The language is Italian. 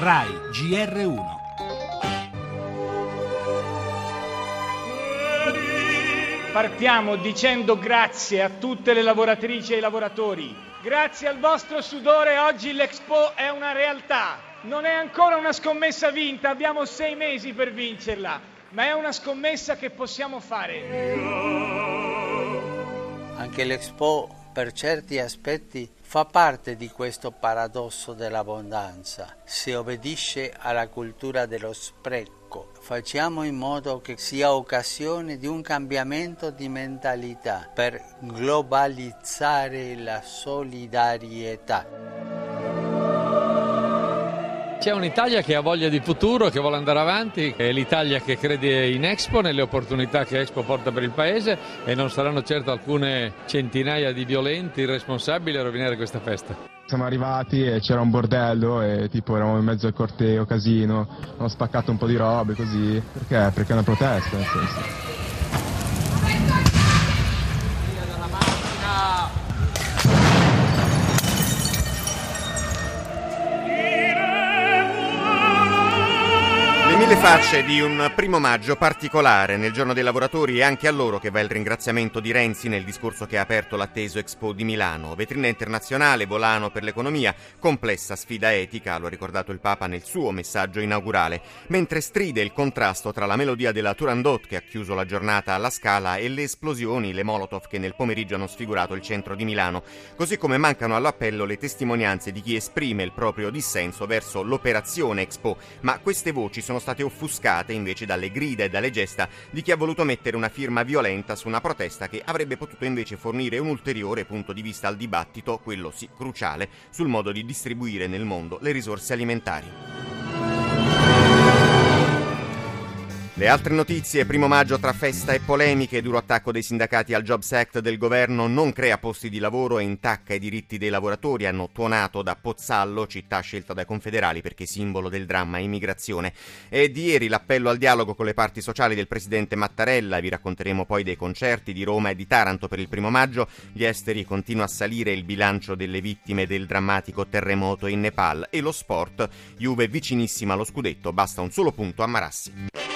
RAI GR1. Partiamo dicendo grazie a tutte le lavoratrici e i lavoratori. Grazie al vostro sudore oggi l'Expo è una realtà. Non è ancora una scommessa vinta, abbiamo sei mesi per vincerla, ma è una scommessa che possiamo fare. Anche l'Expo per certi aspetti fa parte di questo paradosso dell'abbondanza. Si obbedisce alla cultura dello spreco. Facciamo in modo che sia occasione di un cambiamento di mentalità per globalizzare la solidarietà. C'è un'Italia che ha voglia di futuro, che vuole andare avanti, è l'Italia che crede in Expo, nelle opportunità che Expo porta per il Paese e non saranno certo alcune centinaia di violenti irresponsabili a rovinare questa festa. Siamo arrivati e c'era un bordello e tipo eravamo in mezzo al corteo, casino, hanno spaccato un po' di robe così. Perché? Perché è una protesta, nel senso. Mille facce di un primo maggio particolare nel giorno dei lavoratori e anche a loro che va il ringraziamento di Renzi nel discorso che ha aperto l'atteso Expo di Milano. Vetrina internazionale, volano per l'economia, complessa sfida etica, lo ha ricordato il Papa nel suo messaggio inaugurale, mentre stride il contrasto tra la melodia della Turandot che ha chiuso la giornata alla Scala e le esplosioni, le Molotov che nel pomeriggio hanno sfigurato il centro di Milano, così come mancano all'appello le testimonianze di chi esprime il proprio dissenso verso l'operazione Expo, ma queste voci sono state state offuscate invece dalle grida e dalle gesta di chi ha voluto mettere una firma violenta su una protesta che avrebbe potuto invece fornire un ulteriore punto di vista al dibattito, quello sì cruciale, sul modo di distribuire nel mondo le risorse alimentari. Le altre notizie, primo maggio tra festa e polemiche, duro attacco dei sindacati al Jobs Act del governo non crea posti di lavoro e intacca i diritti dei lavoratori, hanno tuonato da Pozzallo, città scelta dai confederali perché simbolo del dramma immigrazione. E di ieri l'appello al dialogo con le parti sociali del presidente Mattarella, vi racconteremo poi dei concerti di Roma e di Taranto per il primo maggio, gli esteri continua a salire il bilancio delle vittime del drammatico terremoto in Nepal e lo sport, Juve vicinissima allo scudetto, basta un solo punto a Marassi.